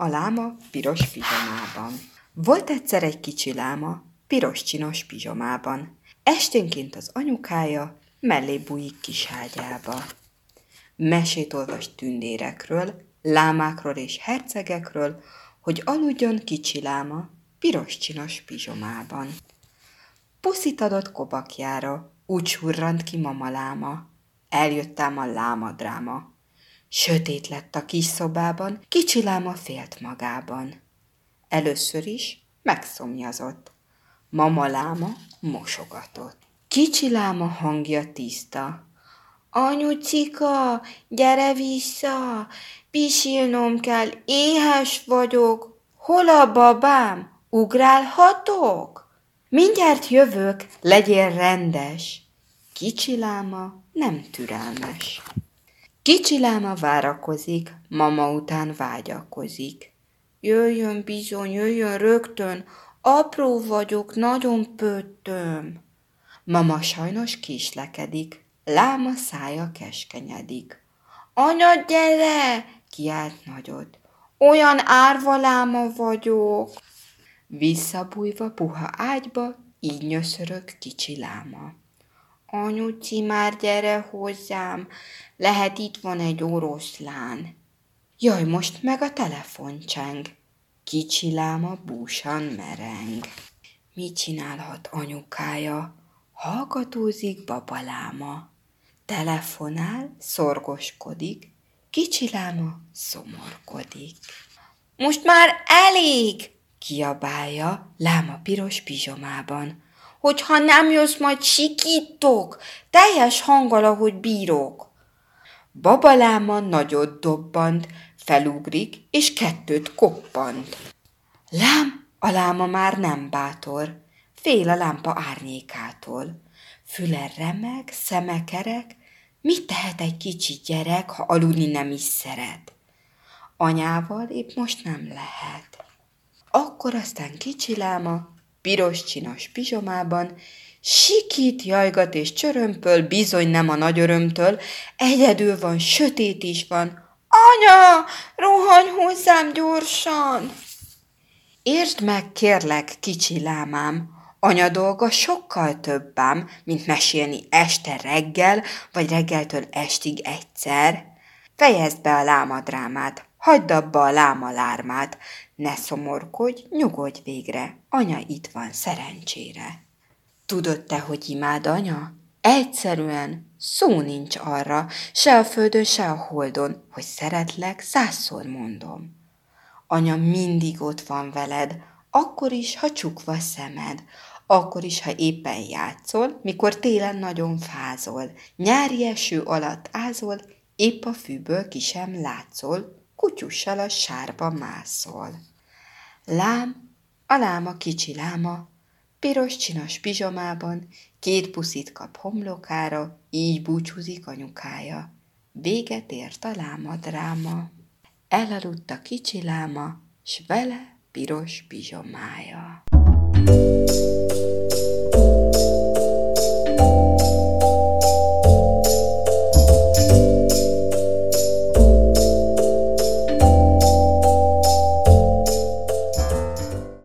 A láma piros pizsamában. Volt egyszer egy kicsi láma, piros csinos pizsamában. Esténként az anyukája mellé bújik kis ágyába. Mesét olvas tündérekről, lámákról és hercegekről, hogy aludjon kicsi láma piros csinos pizsomában. Puszit adott kobakjára, úgy hurrant ki mama láma. Eljöttem a láma dráma. Sötét lett a kis szobában, kicsi láma félt magában. Először is megszomjazott. Mama láma mosogatott. Kicsi láma hangja tiszta. Anyucika, gyere vissza, pisilnom kell, éhes vagyok. Hol a babám? Ugrálhatok? Mindjárt jövök, legyél rendes. Kicsi láma nem türelmes. Kicsi láma várakozik, mama után vágyakozik. Jöjjön bizony, jöjjön rögtön, apró vagyok, nagyon pöttöm. Mama sajnos kislekedik, láma szája keskenyedik. Anya, gyere! kiált nagyot. Olyan árva láma vagyok. Visszabújva puha ágyba, így nyöszörög kicsi láma. Anyuci, már gyere hozzám, lehet itt van egy oroszlán. Jaj, most meg a telefon cseng. Kicsi láma búsan mereng. Mit csinálhat anyukája? Hallgatózik babaláma. Telefonál, szorgoskodik, kicsi láma szomorkodik. Most már elég, kiabálja láma piros pizsomában. Hogyha nem jössz, majd sikítok, teljes hanggal, ahogy bírok. Babaláma nagyot dobbant, felugrik, és kettőt koppant. Lám, a láma már nem bátor, fél a lámpa árnyékától. Füle remeg, szeme kerek, mit tehet egy kicsi gyerek, ha aludni nem is szeret? Anyával épp most nem lehet. Akkor aztán kicsi láma, piros csinos pizsomában, sikít, jajgat és csörömpöl, bizony nem a nagy örömtől, egyedül van, sötét is van. Anya, rohanj hozzám gyorsan! Értsd meg, kérlek, kicsi lámám, anya dolga sokkal többám, mint mesélni este reggel, vagy reggeltől estig egyszer. Fejezd be a lámadrámát, hagyd abba a láma lármát, ne szomorkodj, nyugodj végre, anya itt van szerencsére. Tudod te, hogy imád anya? Egyszerűen szó nincs arra, se a földön, se a holdon, hogy szeretlek, százszor mondom. Anya mindig ott van veled, akkor is, ha csukva szemed, akkor is, ha éppen játszol, mikor télen nagyon fázol, nyári eső alatt ázol, épp a fűből ki sem látszol, kutyussal a sárba mászol. Lám, a láma kicsi láma, piros csinos pizsomában, két puszit kap homlokára, így búcsúzik anyukája. Véget ért a láma dráma. Elaludt a kicsi láma, s vele piros pizsomája. thank you